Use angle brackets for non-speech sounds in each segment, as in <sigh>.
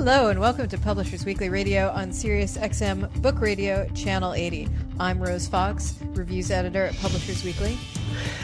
Hello, and welcome to Publishers Weekly Radio on Sirius XM Book Radio, Channel 80. I'm Rose Fox, reviews editor at Publishers Weekly.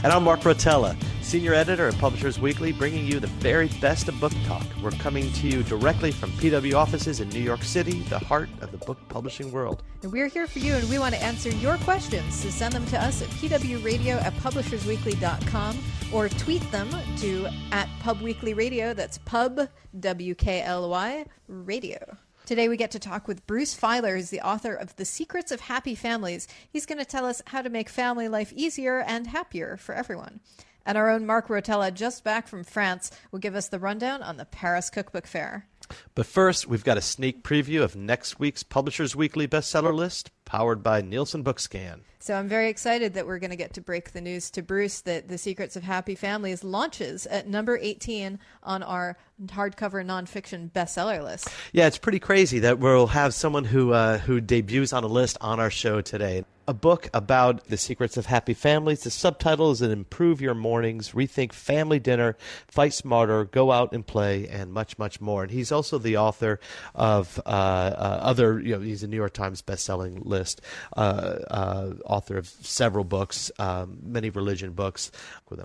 And I'm Mark Rotella, senior editor at Publishers Weekly, bringing you the very best of book talk. We're coming to you directly from PW offices in New York City, the heart of the book publishing world. And we're here for you, and we want to answer your questions. So send them to us at pwradio at publishersweekly.com or tweet them to at pubweeklyradio. That's pub, W-K-L-Y, radio. Today we get to talk with Bruce Feiler, who's the author of The Secrets of Happy Families. He's going to tell us how to make family life easier and happier for everyone. And our own Mark Rotella, just back from France, will give us the rundown on the Paris Cookbook Fair. But first, we've got a sneak preview of next week's Publishers Weekly bestseller list, powered by Nielsen Bookscan. So I'm very excited that we're going to get to break the news to Bruce that The Secrets of Happy Families launches at number 18 on our hardcover nonfiction bestseller list. Yeah, it's pretty crazy that we'll have someone who uh, who debuts on a list on our show today. A book about the secrets of happy families. The subtitle is "Improve Your Mornings, Rethink Family Dinner, Fight Smarter, Go Out and Play, and much, much more." And he's also the author of uh, uh, other. You know, he's a New York Times best-selling list uh, uh, author of several books, um, many religion books.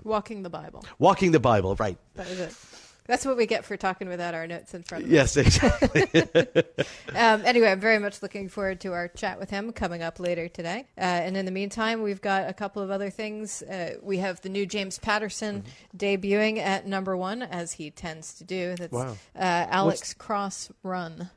Walking the Bible. Walking the Bible, right? That is it. That's what we get for talking without our notes in front of us. Yes, exactly. <laughs> um, anyway, I'm very much looking forward to our chat with him coming up later today. Uh, and in the meantime, we've got a couple of other things. Uh, we have the new James Patterson mm-hmm. debuting at number one, as he tends to do. That's wow. uh, Alex What's... Cross Run.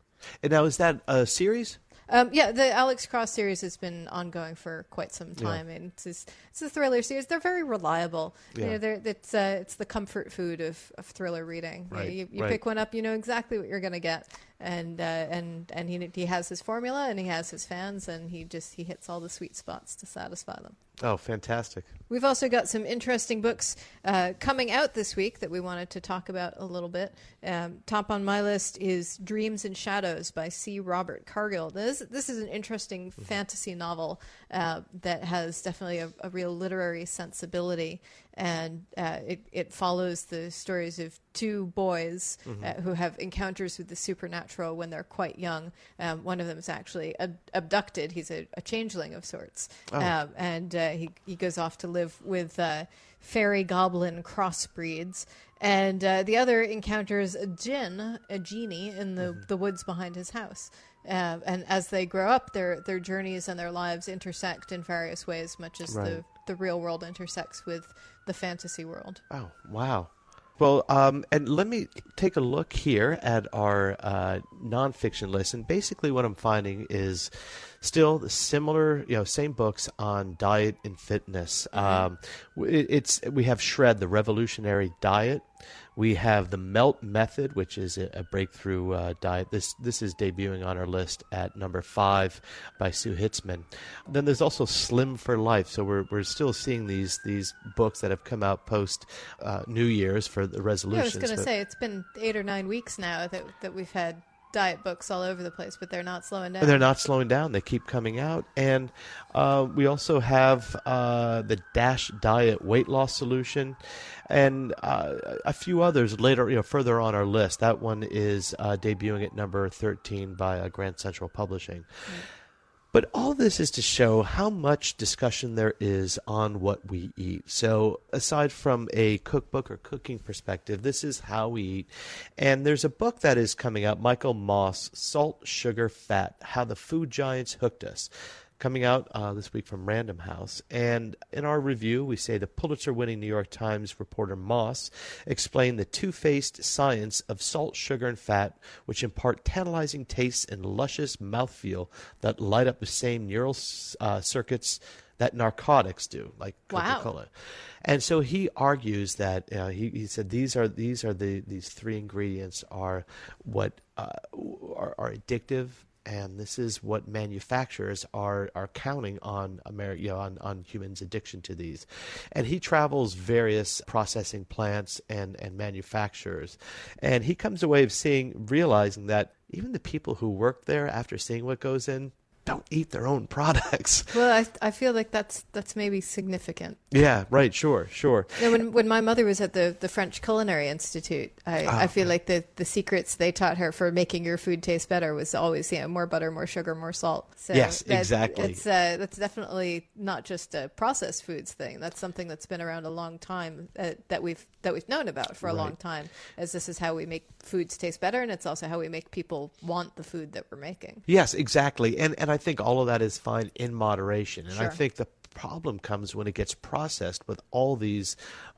And now, is that a series? Um, yeah, the Alex Cross series has been ongoing for quite some time, yeah. and it's, it's a thriller series. They're very reliable. Yeah. You know, it's uh, it's the comfort food of, of thriller reading. Right. You, you right. pick one up, you know exactly what you're going to get, and uh, and and he he has his formula, and he has his fans, and he just he hits all the sweet spots to satisfy them. Oh, fantastic! We've also got some interesting books uh, coming out this week that we wanted to talk about a little bit. Um, top on my list is Dreams and Shadows by C. Robert Cargill. This this is an interesting mm-hmm. fantasy novel uh, that has definitely a, a, real literary sensibility, and uh, it it follows the stories of two boys mm-hmm. Uh, who have encounters with the supernatural when they're quite young. Um, one of them is actually ab- abducted. He's a, a, changeling of sorts, oh. um, and uh, he he goes off to live with uh, fairy goblin crossbreeds. And uh, the other encounters a jinn, a genie, in the, mm-hmm. the woods behind his house. Uh, and as they grow up, their their journeys and their lives intersect in various ways, much as right. the, the real world intersects with the fantasy world. Oh, wow. Well, um, and let me take a look here at our uh, nonfiction list. And basically, what I'm finding is still similar, you know, same books on diet and fitness. Mm-hmm. Um, it, it's we have Shred, the revolutionary diet. We have the Melt Method, which is a, breakthrough uh, diet. This this is debuting on our list at number five by Sue Hitzmann. Then there's also Slim for Life. So we're we're still seeing these these books that have come out post uh, New Year's for the resolutions. Yeah, I was going to say it's been eight or nine weeks now that that we've had diet books all over the place, but they're not slowing down. They're not slowing down. They keep coming out, and uh, we also have uh, the Dash Diet weight loss solution, and uh, a few others later, you know, further on our list. That one is uh, debuting at number thirteen by uh, Grand Central Publishing. Mm. But all this is to show how much discussion there is on what we eat. So, aside from a cookbook or cooking perspective, this is how we eat. And there's a book that is coming out, Michael Moss, Salt, Sugar, Fat How the Food Giants Hooked Us coming out uh, this week from Random House. And in our review, we say the Pulitzer winning New York Times reporter Moss explained the two faced science of salt, sugar, and fat, which impart tantalizing tastes and luscious mouthfeel that light up the same neural uh, circuits that narcotics do, like Coca Cola. Wow. And so he argues that uh, he, he said these are these are the these three ingredients are what uh, are, are addictive and this is what manufacturers are are counting on Ameri- you know, on on humans' addiction to these. And he travels various processing plants and and manufacturers, and he comes away of seeing realizing that even the people who work there after seeing what goes in don't eat their own products. <laughs> Well, I, I feel like that's that's maybe significant. Yeah, right, sure, sure. You know, when when my mother was at the, the French Culinary Institute, I, Oh, I feel like the, the secrets they taught her for making your food taste better was always you know more butter, more sugar, more salt. So Yes, that- exactly. It's uh, that's definitely not just a processed foods thing. That's something that's been around a long time uh, that we've that we've known about for a long time. As this is how we make foods taste better, and it's also how we make people want the food that we're making. Yes, exactly. And and I think all of that is fine in moderation. And I think the problem comes when it gets processed with all these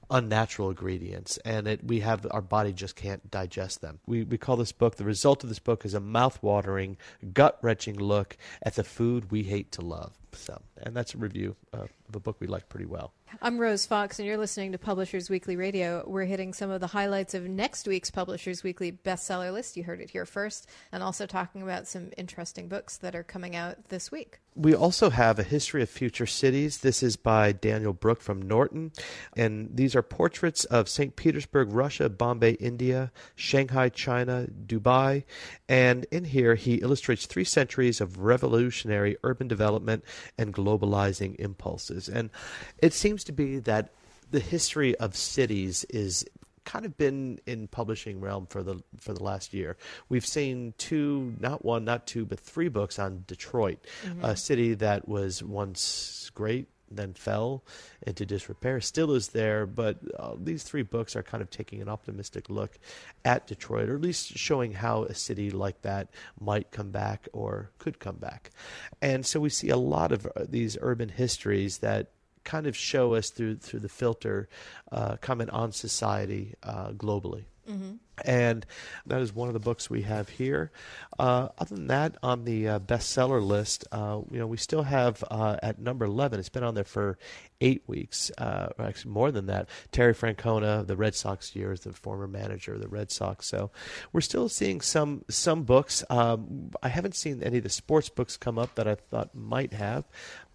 unnatural ingredients and it we have our body just can't digest them. We we call this book the result of this book is a mouth-watering, gut-wrenching look at the food we hate to love. So, and that's a review uh, of a book we like pretty well. I'm Rose Fox, and you're listening to Publishers Weekly Radio. We're hitting some of the highlights of next week's Publishers Weekly bestseller list. You heard it here first, and also talking about some interesting books that are coming out this week. We also have a history of future cities. This is by Daniel Brook from Norton, and these are portraits of St. Petersburg, Russia, Bombay, India, Shanghai, China, Dubai, and in here he illustrates three centuries of revolutionary urban development and globalizing impulses. And it seems to be that the history of cities is kind of been in publishing realm for the for the last year. We've seen two, not one, not two, but three books on Detroit, a city that was once great, then fell into disrepair. Still is there, but uh, these three books are kind of taking an optimistic look at Detroit, or at least showing how a city like that might come back or could come back. And so we see a lot of uh, these urban histories that kind of show us through through the filter uh, comment on society uh, globally. And that is one of the books we have here. Uh, other than that, on the uh, bestseller list, uh, you know, we still have uh, at number eleven. It's been on there for eight weeks, uh, or actually more than that. Terry Francona, the Red Sox years, the former manager of the Red Sox. So we're still seeing some some books. Um, I haven't seen any of the sports books come up that I thought might have,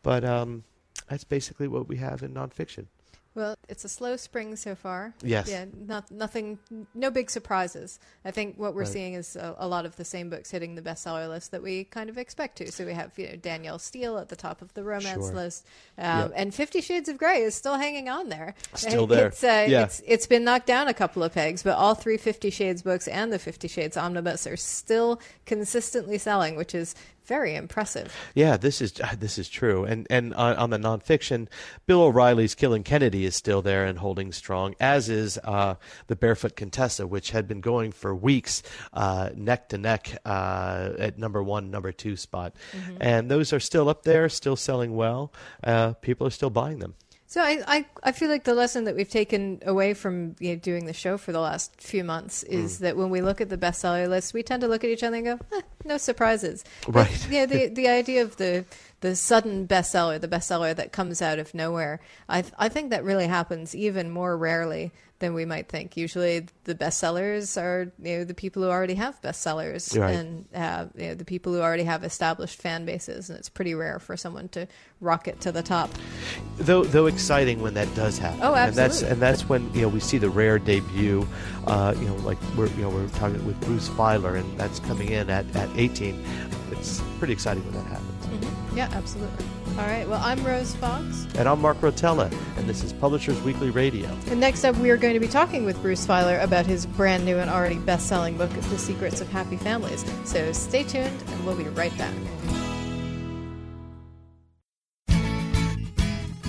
but um, that's basically what we have in nonfiction. Well, it's a slow spring so far. Yes. Yeah, not, nothing, no big surprises. I think what we're Right. seeing is a, a lot of the same books hitting the bestseller list that we kind of expect to. So we have you know, Danielle Steel at the top of the romance Sure. list, um, Yep. and Fifty Shades of Grey is still hanging on there. Still there. It's, uh, Yeah. it's, it's been knocked down a couple of pegs, but all three Fifty Shades books and the Fifty Shades omnibus are still consistently selling, which is very impressive. Yeah, this is <laughs> this is true. And and on, on the nonfiction, Bill O'Reilly's Killing Kennedy is still there and holding strong, as is uh, the Barefoot Contessa, which had been going for weeks, uh, neck to neck uh, at number one, number two spot, and those are still up there, still selling well. Uh, people are still buying them. So I, I, I feel like the lesson that we've taken away from you know, doing the show for the last few months Mm. is that when we look at the bestseller list, we tend to look at each other and go, eh, "No surprises." Right. But, yeah, the the idea of the the sudden bestseller, the bestseller that comes out of nowhere, I I think that really happens even more rarely than we might think. Usually, the bestsellers are you know the people who already have bestsellers Right. and uh, you know, the people who already have established fan bases, and it's pretty rare for someone to rocket to the top. though though exciting when that does happen. Oh, And that's absolutely. and that's when you know we see the rare debut. Uh, you know, like we're you know we're talking with Bruce Feiler, and that's coming in at, at 18. It's pretty exciting when that happens. Yeah, absolutely. All right. Well, I'm Rose Fox. And I'm Mark Rotella, and this is Publishers Weekly Radio. And next up, we are going to be talking with Bruce Feiler about his brand new and already best selling book, The Secrets of Happy Families. So stay tuned, and we'll be right back.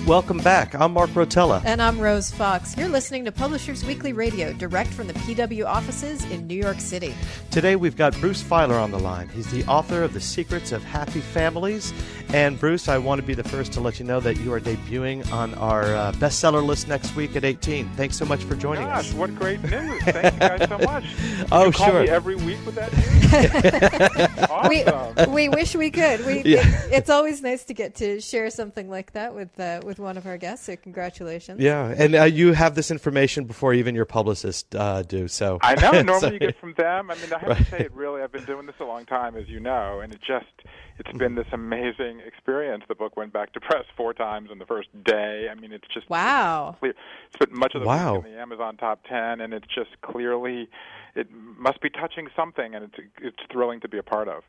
Welcome back. I'm Mark Rotella. And I'm Rose Fox. You're listening to Publishers Weekly Radio, direct from the PW offices in New York City. Today we've got Bruce Feiler on the line. He's the author of The Secrets of Happy Families. And Bruce, I want to be the first to let you know that you are debuting on our uh, bestseller list next week at 18. Thanks so much for joining Gosh, us. what great news! Thank you guys so much. <laughs> Oh, you call sure. me every week with that news. <laughs> We, awesome. we wish we could. We, Yeah. it- it's always nice to get to share something like that with uh, with with one of our guests. So congratulations. Yeah, and uh, you have this information before even your publicist uh, do. So I know. <laughs> Normally so, you get from them. I mean, I have right. to say it really. I've been doing this a long time, as you know, and it just it's been this amazing experience. The book went back to press four times in the first day. I mean, it's just wow. It's, it's been much of the wow. week in the Amazon top ten, and it's just clearly it must be touching something, and it's it's thrilling to be a part of.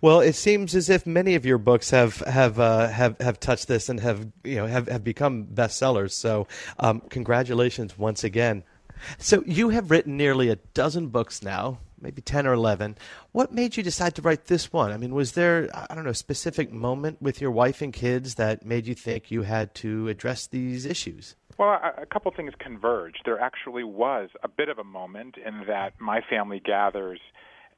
Well, it seems as if many of your books have have uh, have have touched this and have you know have have become bestsellers. So, um, congratulations once again. So, you have written nearly a dozen books now, maybe ten or eleven. What made you decide to write this one? I mean, was there I don't know a specific moment with your wife and kids that made you think you had to address these issues? Well, a, a couple things converged. There actually was a bit of a moment in that my family gathers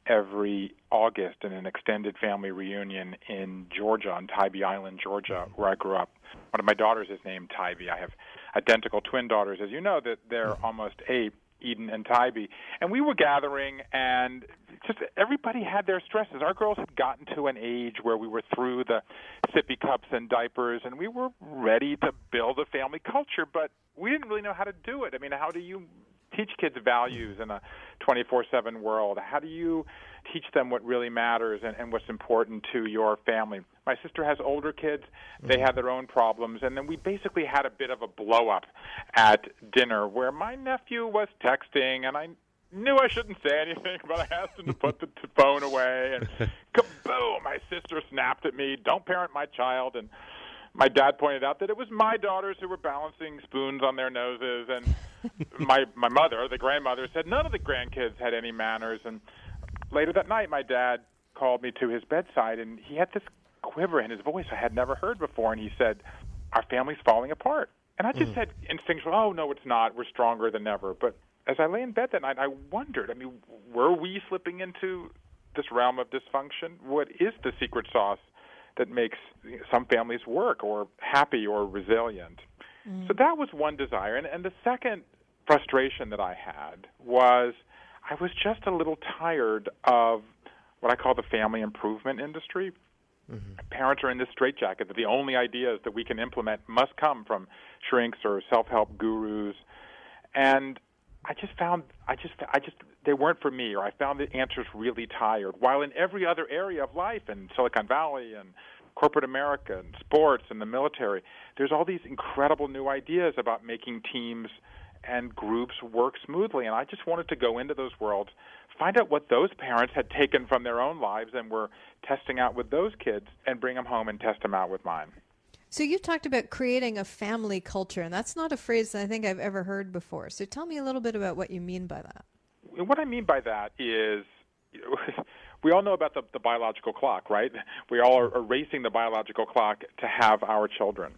every August in an extended family reunion in Georgia, on Tybee Island, Georgia, mm-hmm. where I grew up. One of my daughters is named Tybee. I have identical twin daughters, as you know, that they're mm-hmm. almost eight. Eden and Tybee. And we were gathering, and just everybody had their stresses. Our girls had gotten to an age where we were through the sippy cups and diapers, and we were ready to build a family culture, but we didn't really know how to do it. I mean, how do you teach kids values in a 24/7 world? How do you teach them what really matters and, and what's important to your family? My sister has older kids; they mm-hmm. had their own problems, and then we basically had a bit of a blow up at dinner where my nephew was texting, and I knew I shouldn't say anything, but I asked him to put the phone away, and <laughs> kaboom! My sister snapped at me, "Don't parent my child," and my dad pointed out that it was my daughters who were balancing spoons on their noses, and <laughs> my my mother, the grandmother, said none of the grandkids had any manners. And later that night, my dad called me to his bedside, and he had this quiver in his voice I had never heard before, and he said, "Our family's falling apart." And I just mm. said instinctually, "Oh no, it's not. We're stronger than ever." But as I lay in bed that night, I wondered. I mean, were we slipping into this realm of dysfunction? What is the secret sauce that makes some families work or happy or resilient. Mm. So that was one desire. And, and the second frustration that I had was I was just a little tired of what I call the family improvement industry. Mm-hmm. Parents are in this straitjacket that the only ideas that we can implement must come from shrinks or self-help gurus, and I just found I just I just they weren't for me, or I found the answers really tired. While in every other area of life, in Silicon Valley and corporate America and sports and the military, there's all these incredible new ideas about making teams and groups work smoothly. And I just wanted to go into those worlds, find out what those parents had taken from their own lives and were testing out with those kids, and bring them home and test them out with mine. So you talked about creating a family culture, and that's not a phrase that I think I've ever heard before. So tell me a little bit about what you mean by that. What I mean by that is we all know about the, the biological clock, right? We all are, racing the biological clock to have our children.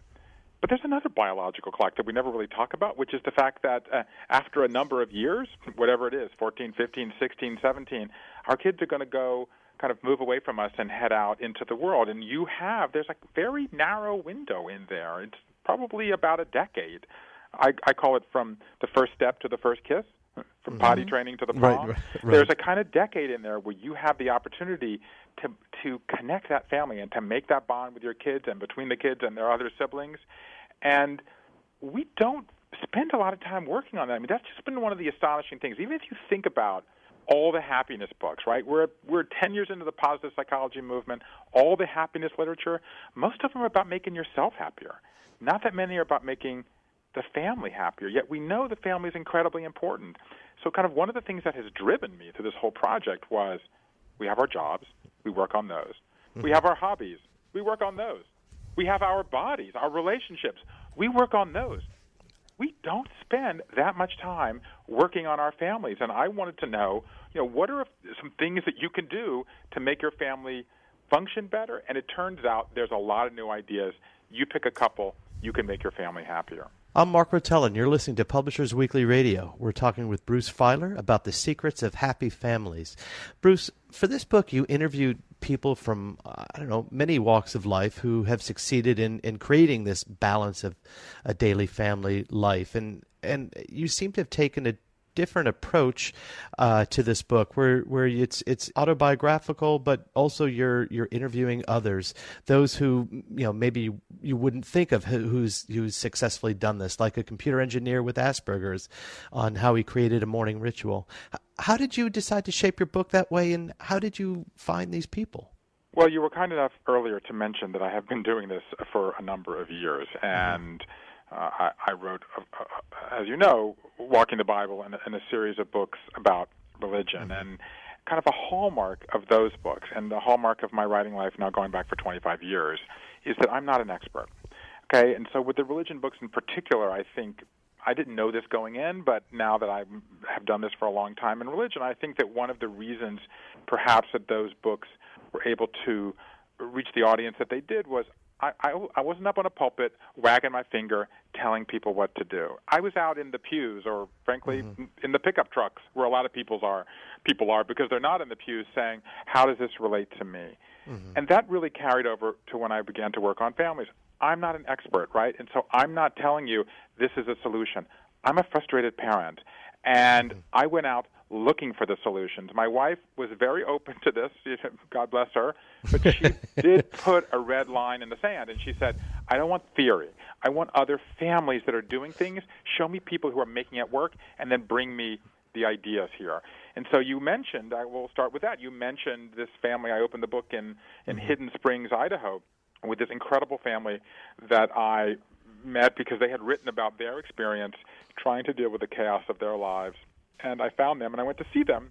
But there's another biological clock that we never really talk about, which is the fact that uh, after a number of years, whatever it is 14, 15, 16, 17 our kids are going to go kind of move away from us and head out into the world. And you have, there's a very narrow window in there. It's probably about a decade. I, I call it from the first step to the first kiss, from mm-hmm. potty training to the prom. Right, right, right. There's a kind of decade in there where you have the opportunity to to connect that family and to make that bond with your kids and between the kids and their other siblings. And we don't spend a lot of time working on that. I mean, that's just been one of the astonishing things. Even if you think about all the happiness books, right? We're we're 10 years into the positive psychology movement. All the happiness literature, most of them are about making yourself happier. Not that many are about making the family happier. Yet we know the family is incredibly important. So, kind of one of the things that has driven me through this whole project was we have our jobs, we work on those. Mm-hmm. We have our hobbies, we work on those. We have our bodies, our relationships, we work on those we don't spend that much time working on our families. And I wanted to know, you know, what are some things that you can do to make your family function better? And it turns out there's a lot of new ideas. You pick a couple, you can make your family happier. I'm Mark Rotella, and you're listening to Publishers Weekly Radio. We're talking with Bruce Feiler about the secrets of happy families. Bruce, for this book, you interviewed people from, I don't know, many walks of life who have succeeded in, in creating this balance of a daily family life. And, and you seem to have taken a different approach uh, to this book, where where it's it's autobiographical, but also you're you're interviewing others, those who you know maybe you wouldn't think of who's who's successfully done this, like a computer engineer with Asperger's, on how he created a morning ritual. How did you decide to shape your book that way, and how did you find these people? Well, you were kind enough earlier to mention that I have been doing this for a number of years, mm-hmm. and. Mm-hmm uh, I, I wrote, uh, uh, as you know, Walking the Bible and, and a series of books about religion. Mm-hmm. And kind of a hallmark of those books, and the hallmark of my writing life now going back for 25 years, is that I'm not an expert. Okay, and so with the religion books in particular, I think I didn't know this going in, but now that I have done this for a long time in religion, I think that one of the reasons perhaps that those books were able to reach the audience that they did was I, I, I wasn't up on a pulpit wagging my finger telling people what to do. I was out in the pews, or frankly, mm-hmm. in the pickup trucks, where a lot of people's are people are because they're not in the pews saying, "How does this relate to me?" Mm-hmm. And that really carried over to when I began to work on families. I'm not an expert, right? And so I'm not telling you this is a solution. I'm a frustrated parent, and mm-hmm. I went out looking for the solutions. My wife was very open to this, <laughs> God bless her, but she <laughs> did put a red line in the sand and she said, I don't want theory. I want other families that are doing things. Show me people who are making it work and then bring me the ideas here. And so you mentioned, I will start with that. You mentioned this family. I opened the book in, in mm-hmm. Hidden Springs, Idaho, with this incredible family that I met because they had written about their experience trying to deal with the chaos of their lives and I found them and I went to see them.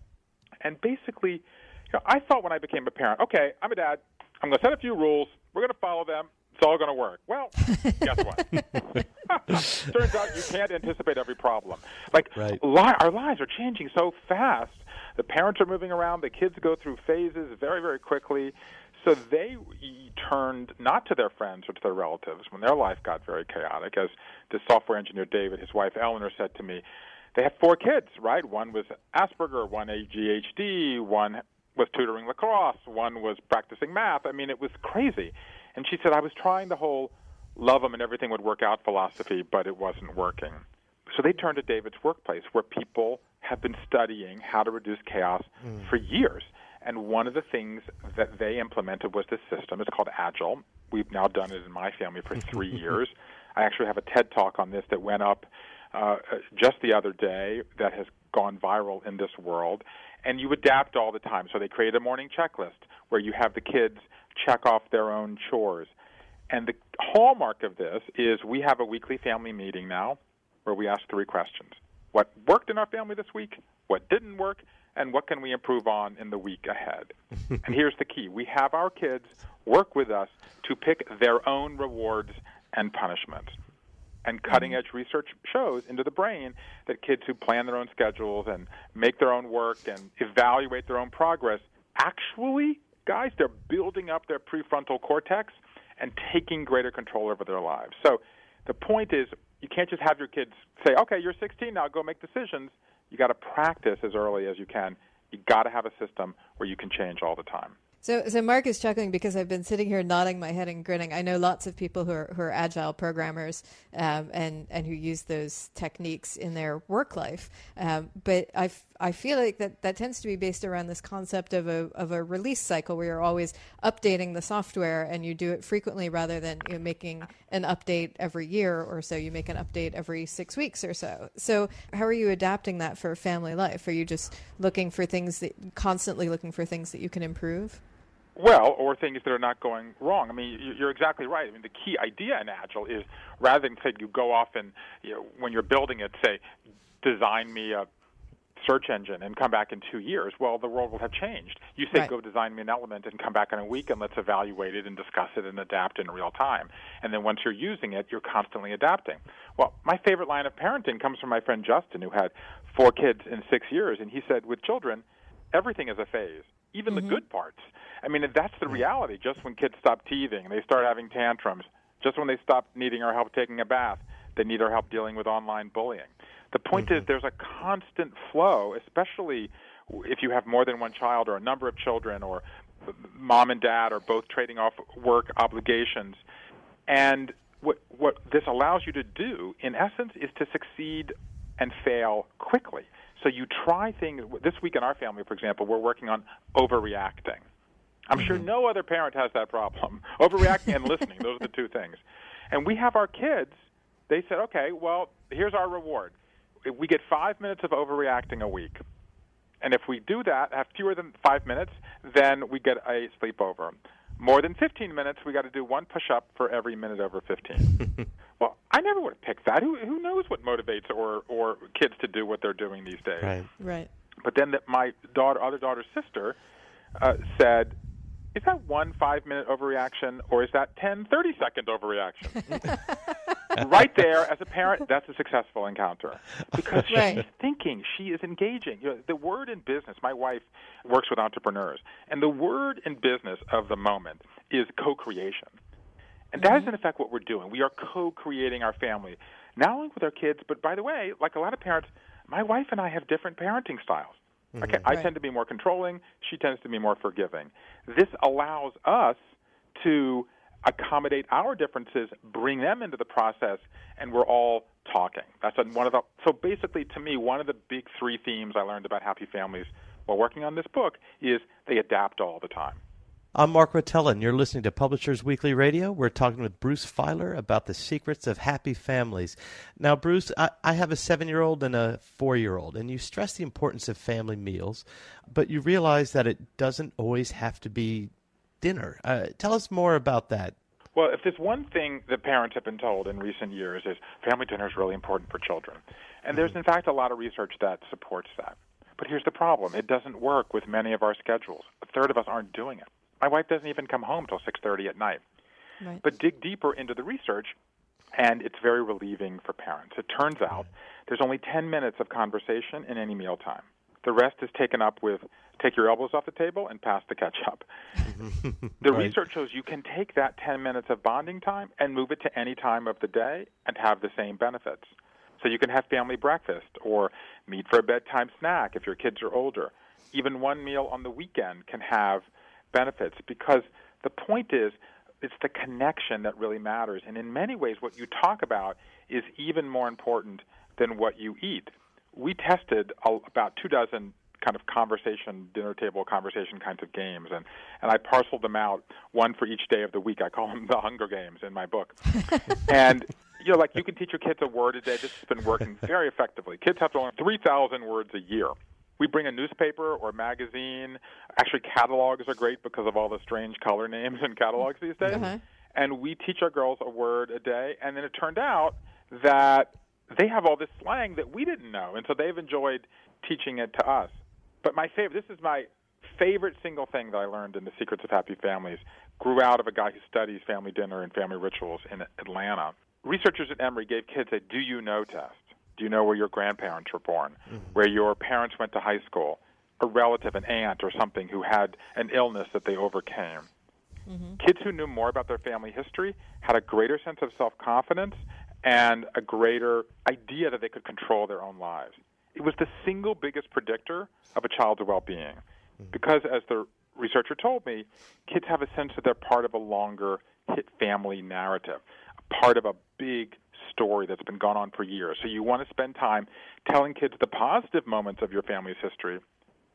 And basically, you know, I thought when I became a parent, okay, I'm a dad. I'm going to set a few rules. We're going to follow them. It's all going to work. Well, <laughs> guess what? <laughs> Turns out you can't anticipate every problem. Like right. li- our lives are changing so fast. The parents are moving around. The kids go through phases very, very quickly. So they turned not to their friends or to their relatives when their life got very chaotic. As the software engineer David, his wife Eleanor, said to me, they have four kids, right? One was Asperger, one ADHD, one was tutoring lacrosse, one was practicing math. I mean, it was crazy. And she said, I was trying the whole love them and everything would work out philosophy, but it wasn't working. So they turned to David's workplace, where people have been studying how to reduce chaos mm. for years. And one of the things that they implemented was this system. It's called Agile. We've now done it in my family for three <laughs> years. I actually have a TED talk on this that went up uh, just the other day that has gone viral in this world. And you adapt all the time. So they create a morning checklist where you have the kids check off their own chores. And the hallmark of this is we have a weekly family meeting now where we ask three questions What worked in our family this week? What didn't work? And what can we improve on in the week ahead? <laughs> and here's the key we have our kids work with us to pick their own rewards and punishments. And cutting mm-hmm. edge research shows into the brain that kids who plan their own schedules and make their own work and evaluate their own progress actually, guys, they're building up their prefrontal cortex and taking greater control over their lives. So the point is, you can't just have your kids say, okay, you're 16 now, go make decisions. You got to practice as early as you can. You got to have a system where you can change all the time. So, so Mark is chuckling because I've been sitting here nodding my head and grinning. I know lots of people who are who are agile programmers um, and and who use those techniques in their work life. Um, but I I feel like that that tends to be based around this concept of a of a release cycle where you're always updating the software and you do it frequently rather than you know, making an update every year or so. You make an update every six weeks or so. So, how are you adapting that for family life? Are you just looking for things that constantly looking for things that you can improve? well, or things that are not going wrong. I mean, you're exactly right. I mean, the key idea in Agile is rather than say you go off and you know, when you're building it, say, design me a search engine and come back in two years. Well, the world will have changed. You say, right. go design me an element and come back in a week and let's evaluate it and discuss it and adapt in real time. And then once you're using it, you're constantly adapting. Well, my favorite line of parenting comes from my friend Justin, who had four kids in six years. And he said, with children, everything is a phase, even mm-hmm. the good parts. I mean, that's the reality. Just when kids stop teething, they start having tantrums. Just when they stop needing our help taking a bath, they need our help dealing with online bullying. The point mm-hmm. is, there's a constant flow, especially if you have more than one child or a number of children, or mom and dad are both trading off work obligations. And what what this allows you to do, in essence, is to succeed and fail quickly. So you try things. This week in our family, for example, we're working on overreacting. I'm sure no other parent has that problem. <laughs> Overreacting and listening, those are the two things. And we have our kids, they said, okay, well, here's our reward. We get five minutes of overreacting a week. And if we do that, have fewer than five minutes, then we get a sleepover. More than 15 minutes, we got to do one push up for every minute over 15. <laughs> well, I never would have picked that. Who, who knows what motivates or, or kids to do what they're doing these days? Right. Right. But then the, my daughter, other daughter's sister, uh, said, "Is that one five-minute overreaction, or is that 10, 30-second overreaction?" <laughs> right there, as a parent, that's a successful encounter because Right. she's thinking, she is engaging. You know, the word in business. My wife works with entrepreneurs, and the word in business of the moment is co-creation. And that mm-hmm. is, in effect, what we're doing. We are co creating our family, not only with our kids, but by the way, like a lot of parents, my wife and I have different parenting styles. Mm-hmm. Okay, I Right. tend to be more controlling, she tends to be more forgiving. This allows us to accommodate our differences, bring them into the process, and we're all talking. That's one of the so basically to me one of the big three themes I learned about happy families while working on this book is they adapt all the time. I'm Mark Rotella, and you're listening to Publishers Weekly Radio. We're talking with Bruce Feiler about the secrets of happy families. Now, Bruce, I, I have a seven year old and a four year old, and you stress the importance of family meals, but you realize that it doesn't always have to be dinner. Uh, tell us more about that. Well, if there's one thing that parents have been told in recent years is family dinner is really important for children. And there's in fact a lot of research that supports that. But here's the problem. It doesn't work with many of our schedules. A third of us aren't doing it. My wife doesn't even come home till 6:30 at night. Right. But dig deeper into the research and it's very relieving for parents. It turns out there's only 10 minutes of conversation in any mealtime. The rest is taken up with take your elbows off the table and pass the ketchup. <laughs> The Right. research shows you can take that 10 minutes of bonding time and move it to any time of the day and have the same benefits. So you can have family breakfast or meet for a bedtime snack if your kids are older. Even one meal on the weekend can have benefits because the point is it's the connection that really matters. And in many ways, what you talk about is even more important than what you eat. We tested a, about two dozen kind of conversation, dinner table conversation kinds of games, and, and I parceled them out, one for each day of the week. I call them the Hunger Games in my book. <laughs> and you know, like you can teach your kids a word a day. This has been working very effectively. Kids have to learn 3,000 words a year. We bring a newspaper or magazine. Actually, catalogs are great because of all the strange color names in catalogs these days. Uh-huh. And we teach our girls a word a day. And then it turned out that they have all this slang that we didn't know. And so they've enjoyed teaching it to us. But my favorite, this is my favorite single thing that I learned in The Secrets of Happy Families, grew out of a guy who studies family dinner and family rituals in Atlanta. Researchers at Emory gave kids a do you know test. Do you know where your grandparents were born? Mm-hmm. Where your parents went to high school? A relative, an aunt or something who had an illness that they overcame. Mm-hmm. Kids who knew more about their family history had a greater sense of self confidence and a greater idea that they could control their own lives. It was the single biggest predictor of a child's well being. Mm-hmm. Because, as the researcher told me, kids have a sense that they're part of a longer hit family narrative, a part of a big story that's been going on for years. So you want to spend time telling kids the positive moments of your family's history,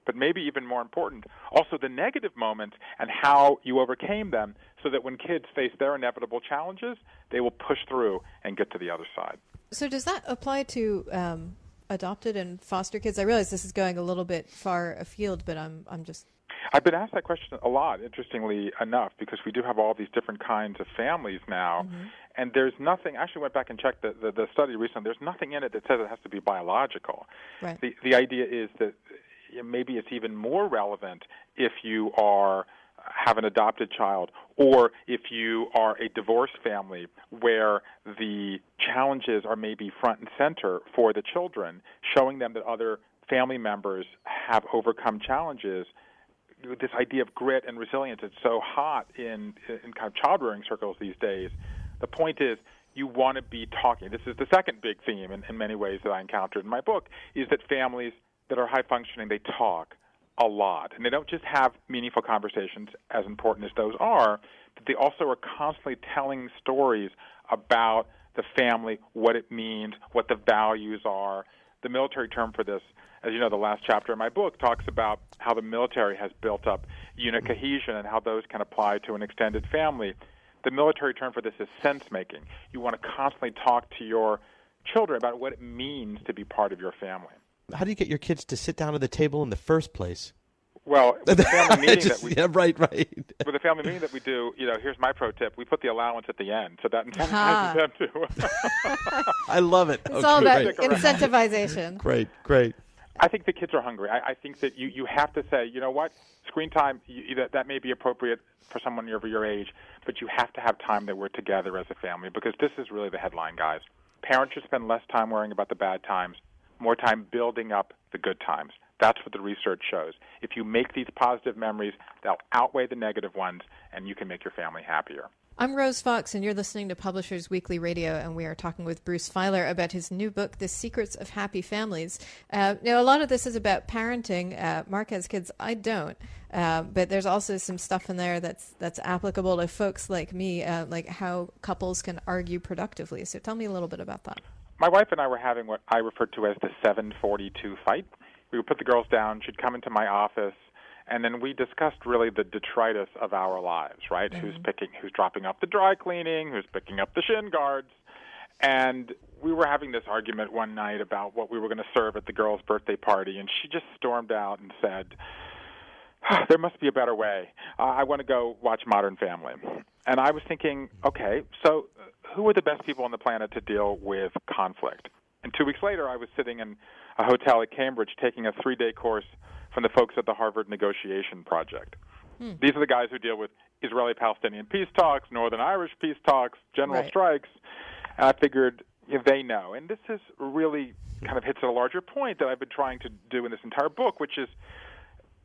but maybe even more important, also the negative moments and how you overcame them so that when kids face their inevitable challenges, they will push through and get to the other side. So does that apply to um, adopted and foster kids? I realize this is going a little bit far afield, but I'm I'm just I've been asked that question a lot, interestingly enough, because we do have all these different kinds of families now. Mm-hmm. And there's nothing, I actually went back and checked the, the, the study recently, there's nothing in it that says it has to be biological. Right. The, the idea is that maybe it's even more relevant if you are have an adopted child or if you are a divorced family where the challenges are maybe front and center for the children showing them that other family members have overcome challenges this idea of grit and resilience. It's so hot in in kind of child rearing circles these days. The point is you want to be talking. This is the second big theme in, in many ways that i encountered in my book is that families that are high functioning they talk a lot. And they don't just have meaningful conversations as important as those are but they also are constantly telling stories about the family what it means what the values are. The military term for this, as you know, the last chapter of my book talks about how the military has built up unit mm-hmm. cohesion and how those can apply to an extended family. The military term for this is sense making. You want to constantly talk to your children about what it means to be part of your family. How do you get your kids to sit down at the table in the first place? Well, <laughs> with the family meeting Just- that we <laughs> yeah, right, right. <laughs> with the family meeting that we do, you know, here's my pro tip: we put the allowance at the end, so that incentivizes them to. I love it. It's Oh, all about great. Stick around. incentivization. great, great. I think the kids are hungry. I, I think that you, you have to say, you know what, screen time you, that that may be appropriate for someone of your age, but you have to have time that we're together as a family because this is really the headline, guys. Parents should spend less time worrying about the bad times, more time building up the good times. That's what the research shows. If you make these positive memories, they'll outweigh the negative ones, and you can make your family happier. I'm Rose Fox, and you're listening to Publishers Weekly Radio, and we are talking with Bruce Feiler about his new book, The Secrets of Happy Families. Uh, now, a lot of this is about parenting. Uh, Mark has kids, I don't, uh, but there's also some stuff in there that's that's applicable to folks like me, uh, like how couples can argue productively. So, tell me a little bit about that. My wife and I were having what I refer to as the 742 fight. We would put the girls down. She'd come into my office, and then we discussed really the detritus of our lives. Right? Who's picking? Who's dropping off the dry cleaning? Who's picking up the shin guards? And we were having this argument one night about what we were going to serve at the girls' birthday party, and she just stormed out and said, there must be a better way. Uh, I want to go watch Modern Family. And I was thinking, okay, so who are the best people on the planet to deal with conflict? And two weeks later, I was sitting in a hotel at Cambridge taking a three day course from the folks at the Harvard Negotiation Project. Hmm. These are the guys who deal with Israeli Palestinian peace talks, Northern Irish peace talks, general Right. strikes. And I figured know, they know. And this is really kind of hits at a larger point that I've been trying to do in this entire book, which is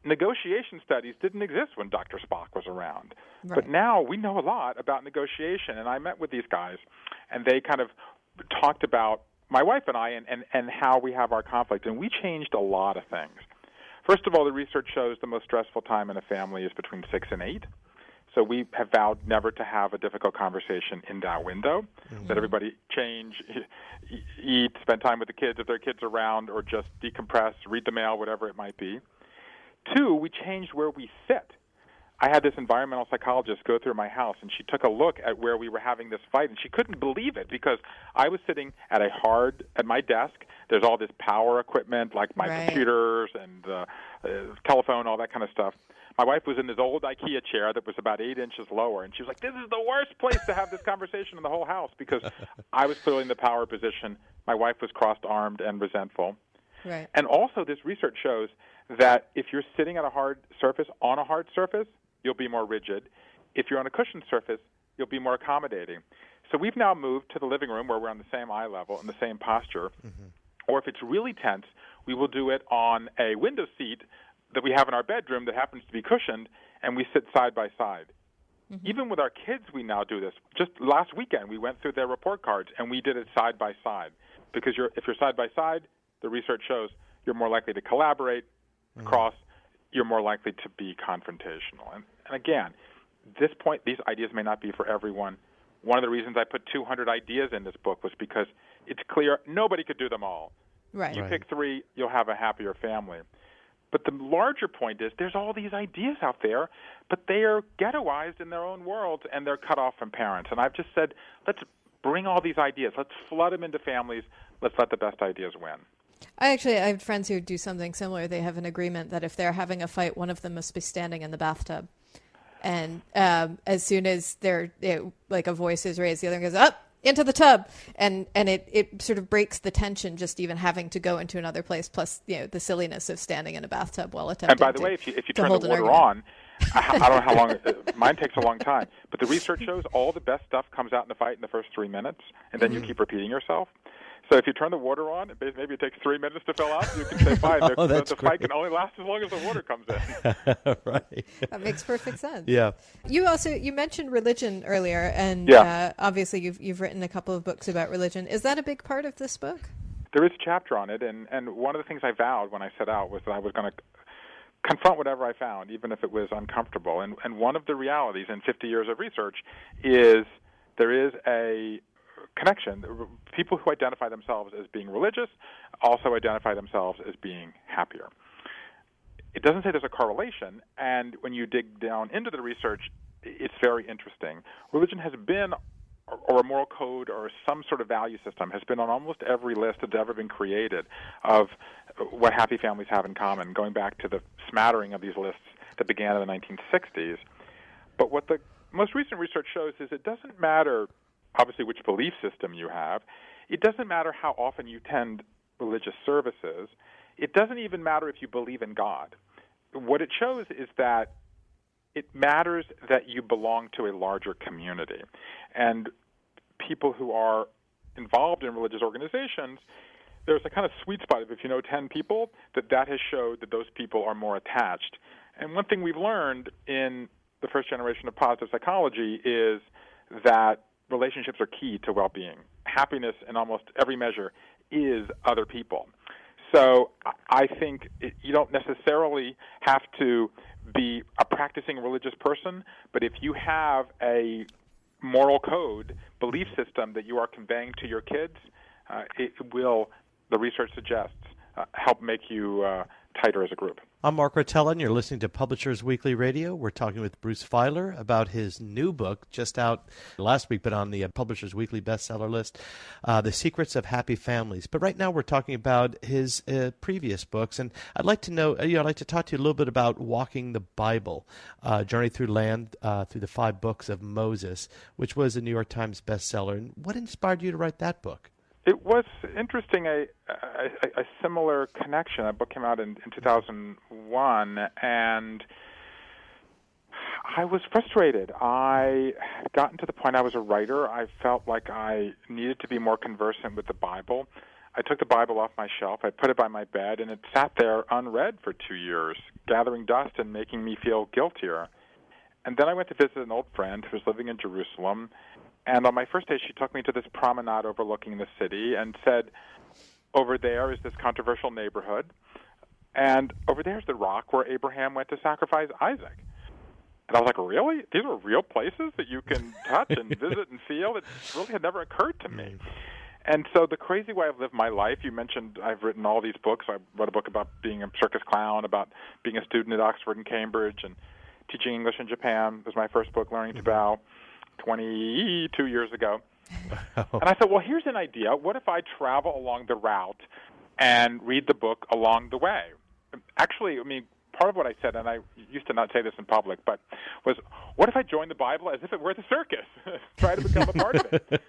negotiation studies didn't exist when Dr. Spock was around. But now we know a lot about negotiation. And I met with these guys, and they kind of talked about my wife and I and, and, and how we have our conflict. And we changed a lot of things. First of all, the research shows the most stressful time in a family is between six and eight. So we have vowed never to have a difficult conversation in that window. Mm-hmm. That everybody change, <laughs> eat, spend time with the kids if their kids are around, or just decompress, read the mail, whatever it might be. Two, we changed where we sit. I had this environmental psychologist go through my house, and she took a look at where we were having this fight, and she couldn't believe it because I was sitting at a hard at my desk. There's all this power equipment like my Right. computers and uh, uh, telephone, all that kind of stuff. My wife was in this old IKEA chair that was about eight inches lower, and she was like, "This is the worst place to have this conversation in the whole house," because <laughs> I was clearly in the power position. My wife was crossed-armed and resentful. Right. And also, this research shows that if you're sitting at a hard surface, on a hard surface, you'll be more rigid. If you're on a cushioned surface, you'll be more accommodating. So we've now moved to the living room where we're on the same eye level and the same posture. Mm-hmm. Or if it's really tense, we will do it on a window seat that we have in our bedroom that happens to be cushioned, and we sit side by side. Mm-hmm. Even with our kids, we now do this. Just last weekend, we went through their report cards and we did it side by side. Because you're, if you're side by side, the research shows you're more likely to collaborate, mm-hmm. cross, you're more likely to be confrontational. And, and again, this point, these ideas may not be for everyone. One of the reasons I put 200 ideas in this book was because it's clear nobody could do them all. Right. You Right. pick three, you'll have a happier family. But the larger point is there's all these ideas out there, but they are ghettoized in their own worlds and they're cut off from parents. And I've just said, let's bring all these ideas, let's flood them into families, let's let the best ideas win. I actually I have friends who do something similar. They have an agreement that if they're having a fight, one of them must be standing in the bathtub, and um, as soon as they're it, like a voice is raised, the other one goes up into the tub, and and it it sort of breaks the tension just even having to go into another place. Plus, you know, the silliness of standing in a bathtub while attempting. And by the to- way, if you, if you turn the water on, I, I don't know how long. <laughs> Mine takes a long time, but the research shows all the best stuff comes out in the fight in the first three minutes, and then you keep repeating yourself. So if you turn the water on, maybe it takes three minutes to fill up. You can say, "Fine, the, <laughs> Oh, the, the fight can only last as long as the water comes in." <laughs> right. That makes perfect sense. Yeah. You also you mentioned religion earlier, and Yeah. uh, obviously you've you've written a couple of books about religion. Is that a big part of this book? there is a chapter on it, and and one of the things I vowed when I set out was that I was going to confront whatever I found, even if it was uncomfortable. And and one of the realities in 50 years of research is there is a connection. People who identify themselves as being religious also identify themselves as being happier. It doesn't say there's a correlation, and when you dig down into the research, it's very interesting. Religion has been or a moral code or some sort of value system has been on almost every list that's ever been created of uh, what happy families have in common, going back to the smattering of these lists that began in the 1960s. But what the most recent research shows is it doesn't matter, obviously, which belief system you have. It doesn't matter how often you attend religious services. It doesn't even matter if you believe in God. What it shows is that it matters that you belong to a larger community. And people who are involved in religious organizations, there's a kind of sweet spot of if you know 10 people, that that has showed that those people are more attached. And one thing we've learned in the first generation of positive psychology is that relationships are key to well-being. Happiness in almost every measure is other people. So I think it, you don't necessarily have to be a practicing religious person, but if you have a moral code, belief system that you are conveying to your kids, uh, it will, the research suggests, uh, help make you uh, tighter as a group. I'm Mark Rotella, and you're listening to Publishers Weekly Radio. We're talking with Bruce Feiler about his new book, just out last week, but on the uh, Publishers Weekly bestseller list, uh, The Secrets of Happy Families. But right now, we're talking about his uh, previous books, and I'd like to know, uh, you know, I'd like to talk to you a little bit about Walking the Bible, uh, Journey Through Land, uh, through the five books of Moses, which was a New York Times bestseller. And what inspired you to write that book? It was interesting. A, a, a similar connection. A book came out in, in 2001, and I was frustrated. I had gotten to the point I was a writer. I felt like I needed to be more conversant with the Bible. I took the Bible off my shelf. I put it by my bed, and it sat there unread for two years, gathering dust and making me feel guiltier. And then I went to visit an old friend who was living in Jerusalem, and on my first day, she took me to this promenade overlooking the city and said, Over there is this controversial neighborhood. And over there is the rock where Abraham went to sacrifice Isaac. And I was like, Really? These are real places that you can touch and <laughs> visit and feel? It really had never occurred to me. Mm. And so the crazy way I've lived my life, you mentioned I've written all these books. I wrote a book about being a circus clown, about being a student at Oxford and Cambridge, and teaching English in Japan was my first book, Learning to mm-hmm. Bow. 22 years ago. <laughs> and I thought, well, here's an idea. What if I travel along the route and read the book along the way? Actually, I mean, part of what I said, and I used to not say this in public, but was, what if I joined the Bible as if it were the circus? <laughs> Try to become a part of it,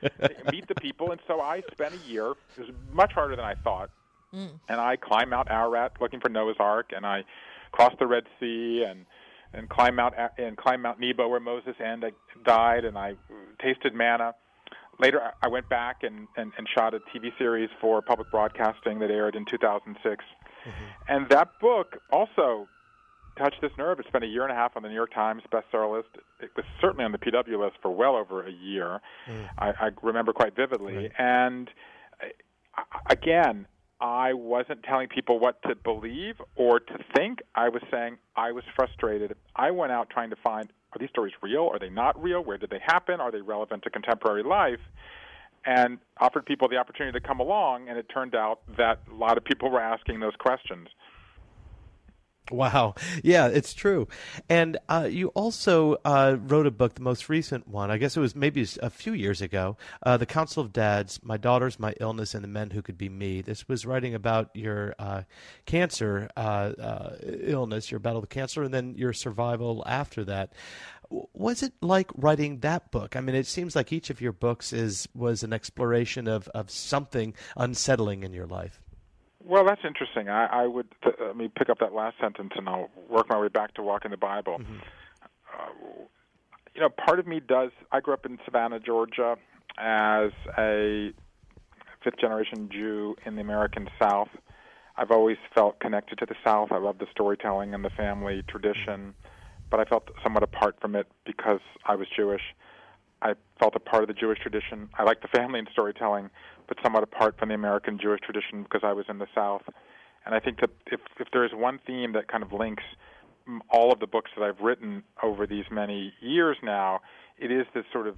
<laughs> meet the people. And so I spent a year. It was much harder than I thought. Mm. And I climbed Mount Ararat looking for Noah's Ark, and I crossed the Red Sea and and climb Mount and climb Mount Nebo where Moses and I died, and I tasted manna. Later, I went back and, and, and shot a TV series for public broadcasting that aired in 2006, mm-hmm. and that book also touched this nerve. It spent a year and a half on the New York Times bestseller list. It was certainly on the PW list for well over a year. Mm. I, I remember quite vividly, right. and uh, again, I wasn't telling people what to believe or to think. I was saying I was frustrated. I went out trying to find are these stories real? Are they not real? Where did they happen? Are they relevant to contemporary life? And offered people the opportunity to come along, and it turned out that a lot of people were asking those questions. Wow. Yeah, it's true. And uh, you also uh, wrote a book, the most recent one, I guess it was maybe a few years ago, uh, The Council of Dads My Daughters, My Illness, and the Men Who Could Be Me. This was writing about your uh, cancer uh, uh, illness, your battle with cancer, and then your survival after that. Was it like writing that book? I mean, it seems like each of your books is was an exploration of, of something unsettling in your life. Well, that's interesting. I, I would th- let me pick up that last sentence, and I'll work my way back to walking the Bible. Mm-hmm. Uh, you know, part of me does. I grew up in Savannah, Georgia, as a fifth generation Jew in the American South. I've always felt connected to the South. I love the storytelling and the family tradition, but I felt somewhat apart from it because I was Jewish. I felt a part of the Jewish tradition. I like the family and storytelling, but somewhat apart from the American Jewish tradition because I was in the South. And I think that if if there is one theme that kind of links all of the books that I've written over these many years now, it is this sort of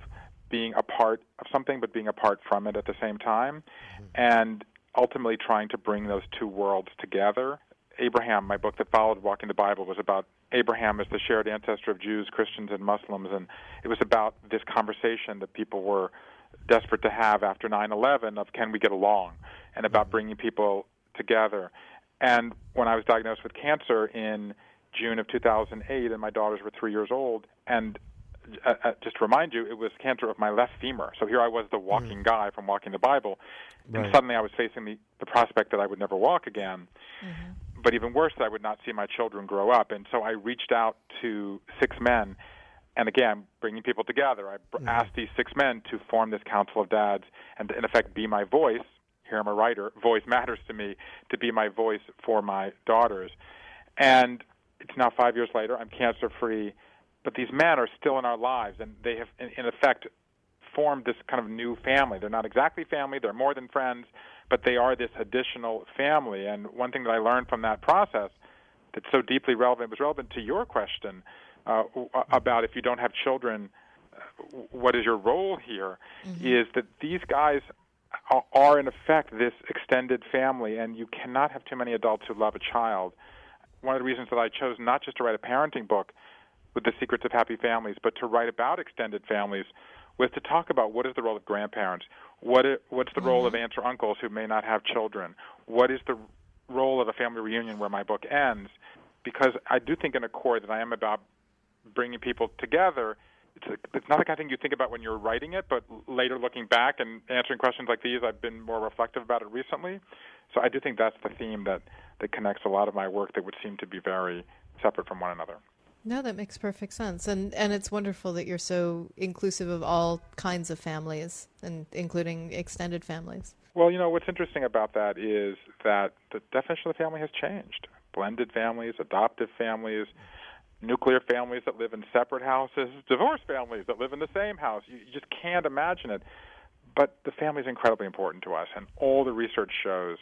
being a part of something but being apart from it at the same time, mm-hmm. and ultimately trying to bring those two worlds together. Abraham, my book that followed Walking the Bible, was about Abraham as the shared ancestor of Jews, Christians, and Muslims, and it was about this conversation that people were desperate to have after 9/11 of can we get along, and about mm-hmm. bringing people together. And when I was diagnosed with cancer in June of 2008, and my daughters were three years old, and uh, uh, just to remind you, it was cancer of my left femur. So here I was, the walking mm. guy from Walking the Bible, right. and suddenly I was facing the, the prospect that I would never walk again. Mm-hmm. But even worse, I would not see my children grow up. And so I reached out to six men, and again, bringing people together. I mm-hmm. asked these six men to form this council of dads and, in effect, be my voice. Here I'm a writer. Voice matters to me to be my voice for my daughters. And it's now five years later. I'm cancer free but these men are still in our lives, and they have, in, in effect, formed this kind of new family. They're not exactly family; they're more than friends, but they are this additional family. And one thing that I learned from that process that's so deeply relevant was relevant to your question uh, about if you don't have children, what is your role here? Mm-hmm. Is that these guys are in effect this extended family, and you cannot have too many adults who love a child. One of the reasons that I chose not just to write a parenting book with the secrets of happy families, but to write about extended families was to talk about what is the role of grandparents, what is, what's the mm-hmm. role of mm-hmm. aunts or uncles who may not have children, what is the role of a family reunion where my book ends, because I do think in a core that I am about bringing people together. It's, a, it's not the kind of thing you think about when you're writing it, but later looking back and answering questions like these, I've been more reflective about it recently. So I do think that's the theme that, that connects a lot of my work that would seem to be very separate from one another. No, that makes perfect sense, and and it's wonderful that you're so inclusive of all kinds of families, and including extended families. Well, you know what's interesting about that is that the definition of the family has changed. Blended families, adoptive families, nuclear families that live in separate houses, divorced families that live in the same house. You, you just can't imagine it. But the family is incredibly important to us, and all the research shows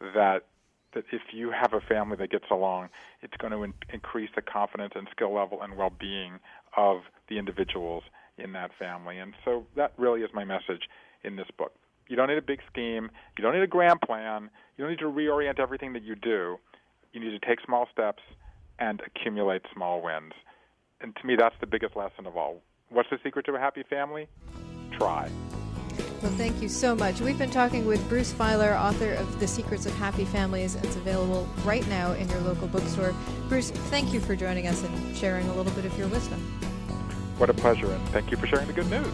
that that if you have a family that gets along, it's going to in- increase the confidence and skill level and well-being of the individuals in that family. And so that really is my message in this book. You don't need a big scheme. You don't need a grand plan. You don't need to reorient everything that you do. You need to take small steps and accumulate small wins. And to me, that's the biggest lesson of all. What's the secret to a happy family? Try. Well, thank you so much. We've been talking with Bruce Feiler, author of The Secrets of Happy Families. It's available right now in your local bookstore. Bruce, thank you for joining us and sharing a little bit of your wisdom. What a pleasure, and thank you for sharing the good news.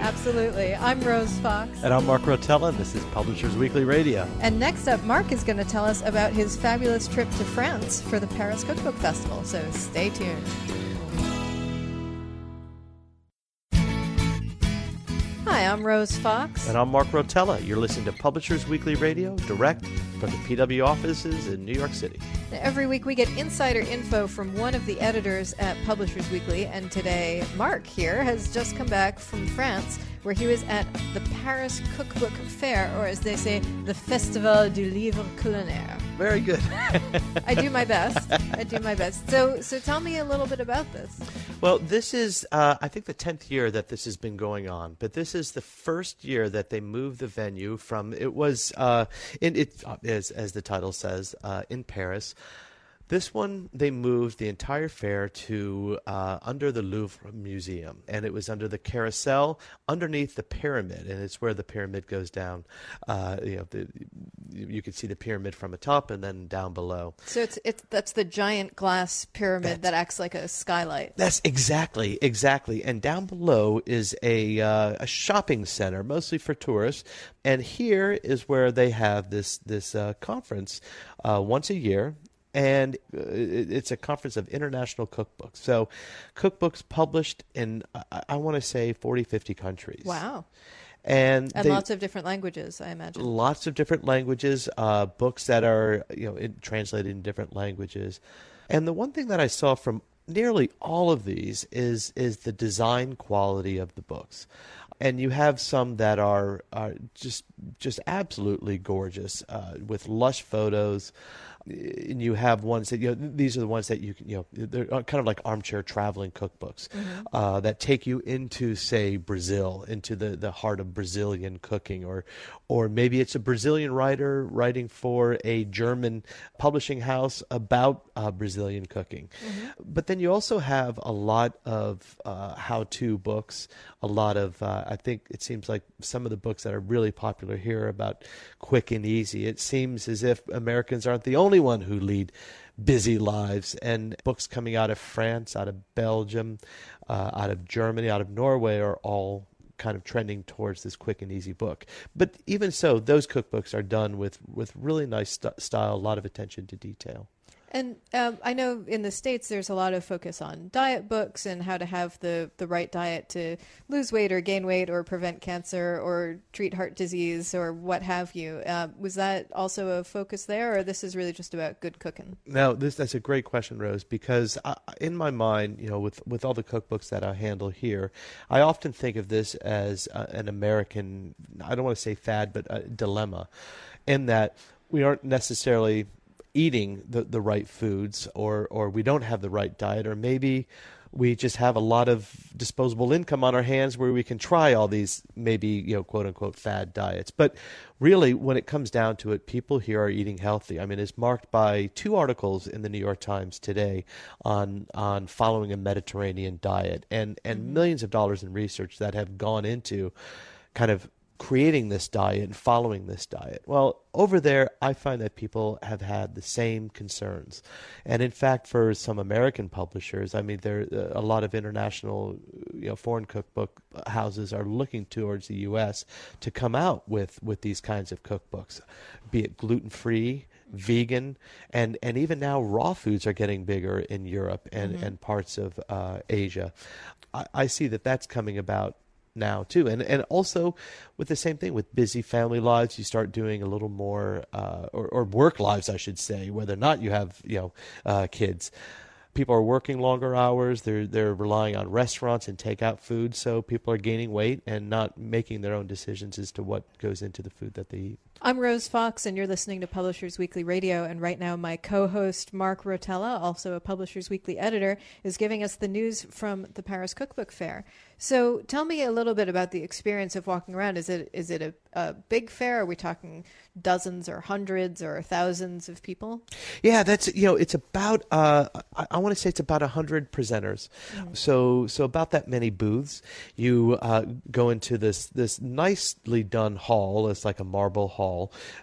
Absolutely. I'm Rose Fox. And I'm Mark Rotella, and this is Publishers Weekly Radio. And next up, Mark is going to tell us about his fabulous trip to France for the Paris Cookbook Festival, so stay tuned. I'm Rose Fox. And I'm Mark Rotella. You're listening to Publishers Weekly Radio, direct from the PW offices in New York City. Every week we get insider info from one of the editors at Publishers Weekly, and today Mark here has just come back from France where he was at the Paris Cookbook Fair, or as they say, the Festival du Livre Culinaire. Very good. I do my <laughs> best. I do my best. So, so tell me a little bit about this. Well, this is, uh, I think, the tenth year that this has been going on, but this is the first year that they moved the venue from. It was, uh, in, it as as the title says, uh, in Paris. This one, they moved the entire fair to uh, under the Louvre Museum, and it was under the carousel underneath the pyramid, and it's where the pyramid goes down. Uh, you know, the, you can see the pyramid from the top and then down below. So it's it's that's the giant glass pyramid that's, that acts like a skylight. That's exactly exactly, and down below is a uh, a shopping center, mostly for tourists, and here is where they have this this uh, conference uh, once a year and uh, it's a conference of international cookbooks. So, cookbooks published in, I want to say, 40, 50 countries. Wow. And, and they, lots of different languages, I imagine. Lots of different languages, uh, books that are you know in, translated in different languages. And the one thing that I saw from nearly all of these is is the design quality of the books and you have some that are, are just just absolutely gorgeous uh, with lush photos and you have ones that you know these are the ones that you can you know they're kind of like armchair traveling cookbooks mm-hmm. uh, that take you into say Brazil into the the heart of Brazilian cooking or or maybe it's a Brazilian writer writing for a German publishing house about uh, Brazilian cooking. Mm-hmm. But then you also have a lot of uh, how-to books, a lot of uh, I think it seems like some of the books that are really popular here about quick and easy. It seems as if Americans aren't the only one who lead busy lives and books coming out of France, out of Belgium, uh, out of Germany, out of Norway are all kind of trending towards this quick and easy book. But even so, those cookbooks are done with with really nice st- style, a lot of attention to detail. And um, I know in the States there's a lot of focus on diet books and how to have the, the right diet to lose weight or gain weight or prevent cancer or treat heart disease or what have you. Uh, was that also a focus there, or this is really just about good cooking? No, this that's a great question, Rose, because I, in my mind, you know, with, with all the cookbooks that I handle here, I often think of this as a, an American, I don't want to say fad, but a dilemma, in that we aren't necessarily eating the, the right foods or, or we don't have the right diet or maybe we just have a lot of disposable income on our hands where we can try all these maybe you know quote unquote fad diets but really when it comes down to it people here are eating healthy i mean it's marked by two articles in the new york times today on on following a mediterranean diet and and mm-hmm. millions of dollars in research that have gone into kind of creating this diet and following this diet. Well, over there, I find that people have had the same concerns. And in fact, for some American publishers, I mean, there a lot of international, you know, foreign cookbook houses are looking towards the U.S. to come out with, with these kinds of cookbooks, be it gluten free, vegan, and, and even now raw foods are getting bigger in Europe and, mm-hmm. and parts of uh, Asia. I, I see that that's coming about now too. And and also with the same thing with busy family lives you start doing a little more uh, or, or work lives i should say whether or not you have you know uh, kids. People are working longer hours. They're they're relying on restaurants and takeout food. So people are gaining weight and not making their own decisions as to what goes into the food that they eat I'm Rose Fox, and you're listening to Publishers Weekly Radio. And right now, my co host, Mark Rotella, also a Publishers Weekly editor, is giving us the news from the Paris Cookbook Fair. So tell me a little bit about the experience of walking around. Is it is it a, a big fair? Are we talking dozens or hundreds or thousands of people? Yeah, that's you know it's about uh, I, I want to say it's about hundred presenters. Mm-hmm. So so about that many booths. You uh, go into this this nicely done hall. It's like a marble hall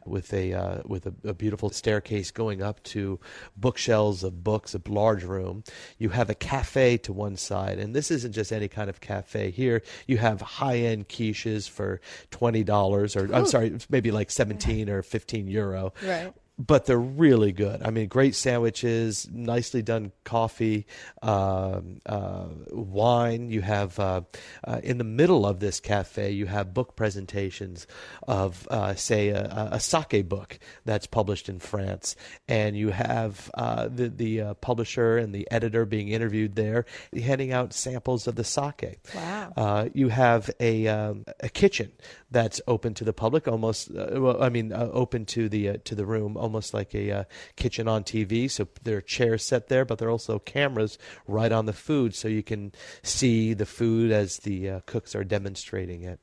with a uh, with a, a beautiful staircase going up to bookshelves of books. A large room. You have a cafe to one side, and this isn't just any kind of cafe. Here you have high end quiches for twenty dollars, or Ooh. I'm sorry, maybe like seventeen or fifteen euro. Right but they're really good. I mean, great sandwiches, nicely done coffee, um, uh, wine. You have uh, uh, in the middle of this cafe, you have book presentations of, uh, say, a, a, sake book that's published in France, and you have uh, the the uh, publisher and the editor being interviewed there, handing out samples of the sake. Wow. you have a um, a kitchen that's open to the public, almost. well, I mean, open to the to the room almost like a uh, kitchen on TV. So there are chairs set there, but there are also cameras right on the food, so you can see the food as the uh, cooks are demonstrating it.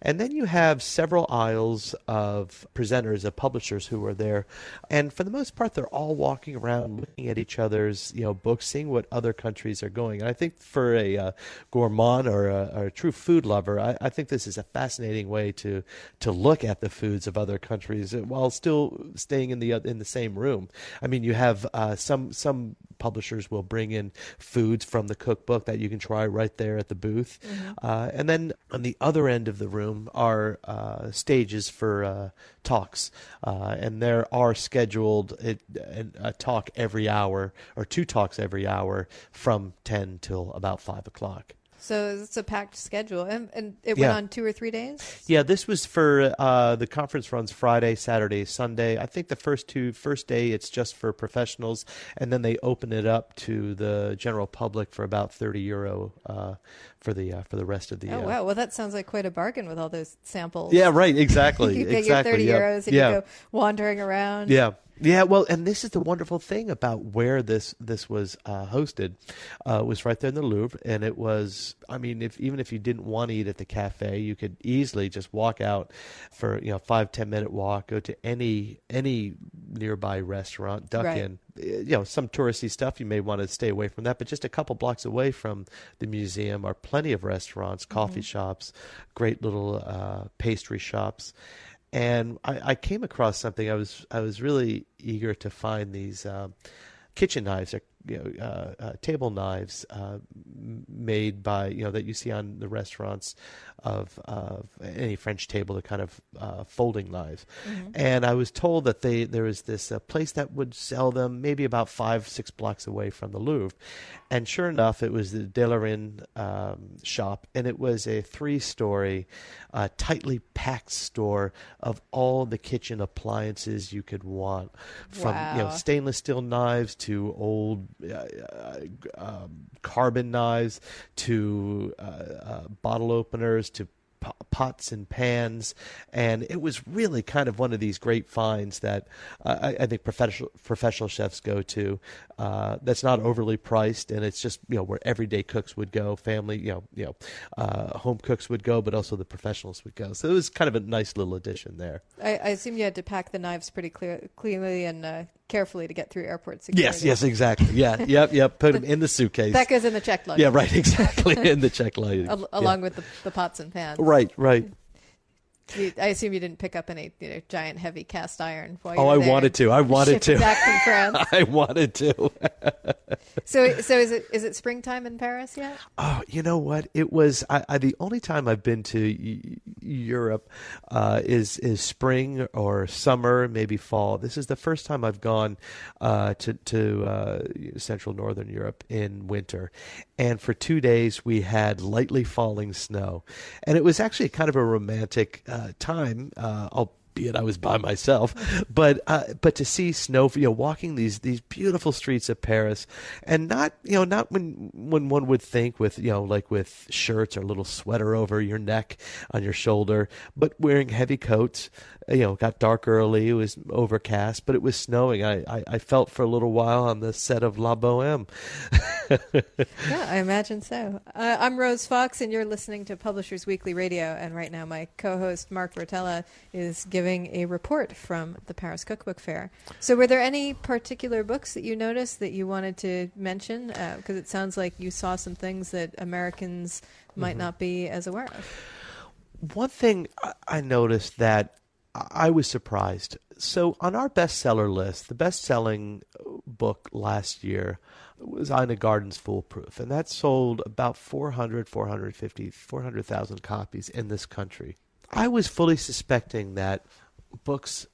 And then you have several aisles of presenters, of publishers who are there, and for the most part, they're all walking around, looking at each other's you know books, seeing what other countries are going. And I think for a uh, gourmand or a, or a, true food lover, I, I think this is a fascinating way to to look at the foods of other countries while still staying in the the in the same room. I mean, you have uh, some some publishers will bring in foods from the cookbook that you can try right there at the booth, mm-hmm. uh, and then on the other end of the room are uh, stages for uh, talks, uh, and there are scheduled a, a talk every hour or two talks every hour from ten till about five o'clock. So it's a packed schedule, and, and it yeah. went on two or three days. Yeah, this was for uh, the conference runs Friday, Saturday, Sunday. I think the first two first day it's just for professionals, and then they open it up to the general public for about thirty euro uh, for the uh, for the rest of the. Year. Oh uh, wow! Well, that sounds like quite a bargain with all those samples. Yeah, right. Exactly. <laughs> you pay exactly. your thirty yep. euros and yeah. you go wandering around. Yeah. Yeah, well, and this is the wonderful thing about where this this was uh, hosted. Uh, it was right there in the Louvre, and it was. I mean, if even if you didn't want to eat at the cafe, you could easily just walk out for you know five ten minute walk, go to any any nearby restaurant, duck Right. in. You know, some touristy stuff you may want to stay away from that, but just a couple blocks away from the museum are plenty of restaurants, coffee shops, great little uh, pastry shops and I, I came across something. I was I was really eager to find these um, kitchen knives, or, you know, uh, uh, table knives uh, made by you know that you see on the restaurants of of any French table, the kind of uh, folding knives. And I was told that they there was this uh, place that would sell them maybe about five six blocks away from the Louvre, and sure enough, it was the Dehillerin um, shop, and it was a three story, uh, tightly packed store of all the kitchen appliances you could want, from you know stainless steel knives to old um, carbon knives to uh, uh, bottle openers to po- pots and pans, and it was really kind of one of these great finds that uh, I, I think professional professional chefs go to. Uh, that's not overly priced, and it's just you know where everyday cooks would go, family you know you know uh, home cooks would go, but also the professionals would go. So it was kind of a nice little addition there. I, I assume you had to pack the knives pretty clear, cleanly and uh, carefully to get through airport security. Yes, yes, exactly. Yeah, <laughs> yep, yep. Put them in the suitcase. That goes in the check luggage. yeah, right, <laughs> exactly. in the check <laughs> luggage. al- along with the, the pots and pans. Right, right. You- I assume you didn't pick up any you know, giant heavy cast iron. While you Oh, I wanted to. I wanted to. Back from <laughs> France. I wanted to. <laughs> So, so is it is it springtime in Paris yet? Oh, you know what? It was I, I, the only time I've been to Europe uh, is is spring or summer, maybe fall. This is the first time I've gone uh, to to uh, central northern Europe in winter, and for two days we had lightly falling snow, and it was actually kind of a romantic uh, time. Uh, albeit I was by myself. But uh, but to see snow, you know, walking these these beautiful streets of Paris, and not you know not when when one would think with you know like with shirts or a little sweater over your neck on your shoulder, but wearing heavy coats. You know, it got dark early. It was overcast, but it was snowing. I, I, I felt for a little while on the set of La Boheme. <laughs> Yeah, I imagine so. Uh, I'm Rose Fox, and you're listening to Publishers Weekly Radio. And right now, my co-host Mark Rotella is giving a report from the Paris Cookbook Fair. So, were there any particular books that you noticed that you wanted to mention? Because it sounds like you saw some things that Americans might not be as aware of. One thing I noticed that I was surprised. So on our bestseller list, the best-selling book last year was Ina Garten's Foolproof, and that sold about 400, 450, 400,000 copies in this country. I was fully suspecting that books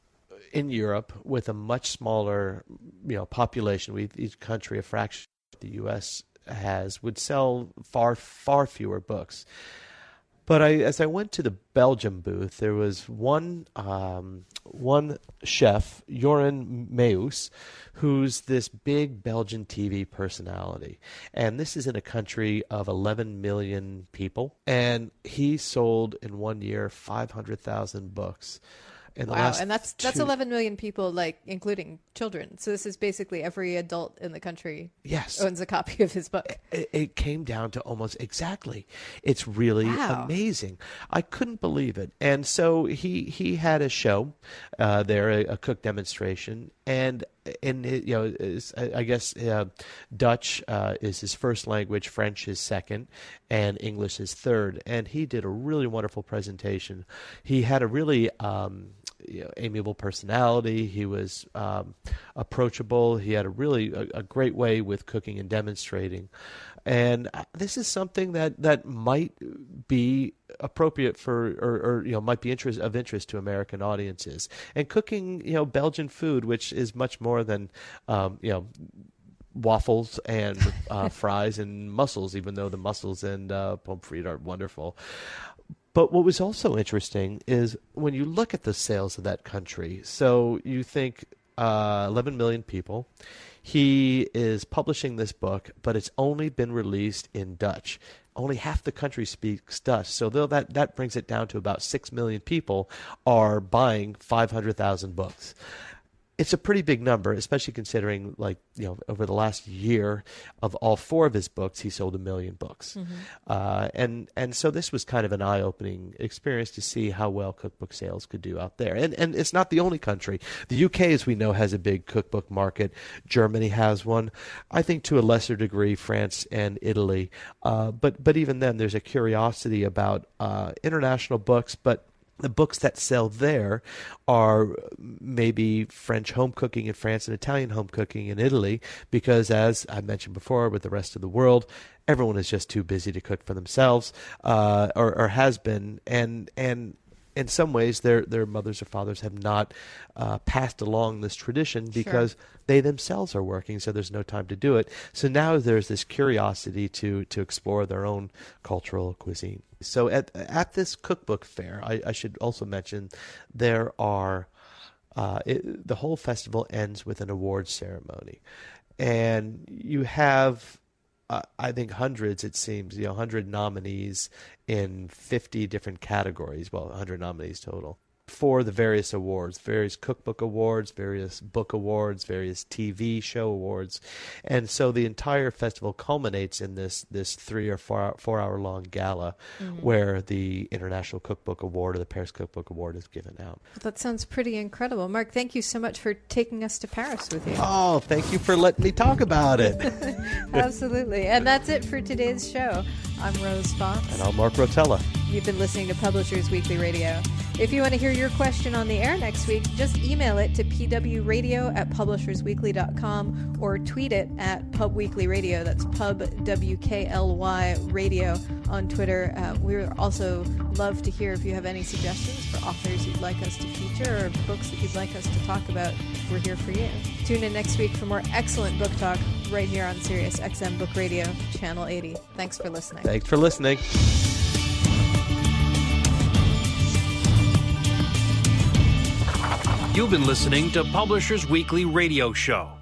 in Europe with a much smaller, you know, population, we each country a fraction of the U.S. has, would sell far far fewer books. But I, as I went to the Belgium booth, there was one um, one chef, Jeroen Meus, who's this big Belgian TV personality, and this is in a country of 11 million people, and he sold in one year 500,000 books. In the Wow, last and that's that's two- 11 million people, like including children. So this is basically every adult in the country Yes, owns a copy of his book. it, it came down to almost exactly. It's really Wow. amazing. I couldn't believe it. And so he he had a show uh, there, a, a cook demonstration, and in you know, is, I I guess uh, Dutch uh, is his first language, French is second, and English is third. And he did a really wonderful presentation. He had a really um, you know, amiable personality. He was um, approachable. He had a really a, a great way with cooking and demonstrating. And uh, this is something that, that might be appropriate for, or, or you know, might be interest of interest to American audiences. And cooking, you know, Belgian food, which is much more than, um, you know, waffles and uh, <laughs> fries and mussels, even though the mussels and uh, pommes frites are wonderful. But what was also interesting is when you look at the sales of that country. So you think uh, 11 million people. He is publishing this book, but it's only been released in Dutch. Only half the country speaks Dutch, so that that brings it down to about six million people are buying 500,000 books it's a pretty big number, especially considering like you know over the last year of all four of his books, he sold a million books, mm-hmm. uh, and and so this was kind of an eye opening experience to see how well cookbook sales could do out there. And and it's not the only country. The UK, as we know, has a big cookbook market. Germany has one. I think to a lesser degree, France and Italy. Uh, but but even then, there's a curiosity about uh, international books, but the books that sell there are maybe French home cooking in France and Italian home cooking in Italy, because as I mentioned before, with the rest of the world, everyone is just too busy to cook for themselves, uh, or, or has been, and and in some ways their their mothers or fathers have not uh, passed along this tradition because sure. they themselves are working, so there's no time to do it. So now there's this curiosity to to explore their own cultural cuisine. So at at this cookbook fair, I, I should also mention there are. Uh, it, the whole festival ends with an awards ceremony, and you have uh, I think hundreds, it seems, you know, 100 nominees in 50 different categories. Well, 100 nominees total for the various awards, various cookbook awards, various book awards, various TV show awards, and so the entire festival culminates in this this three or four four hour long gala, mm-hmm. where the International Cookbook Award or the Paris Cookbook Award is given out. That sounds pretty incredible, Mark. Thank you so much for taking us to Paris with you. Oh, thank you for letting me talk about it. <laughs> Absolutely, and that's it for today's show. I'm Rose Fox, and I'm Mark Rotella. You've been listening to Publishers Weekly Radio. If you want to hear your question on the air next week, just email it to pwradio at publishersweekly.com or tweet it at pubweeklyradio. That's pub W-K-L-Y radio on Twitter. Uh, we also love to hear if you have any suggestions for authors you'd like us to feature or books that you'd like us to talk about. We're here for you. Tune in next week for more excellent book talk right here on Sirius XM Book Radio, Channel 80. Thanks for listening. Thanks for listening. You've been listening to Publishers Weekly Radio Show.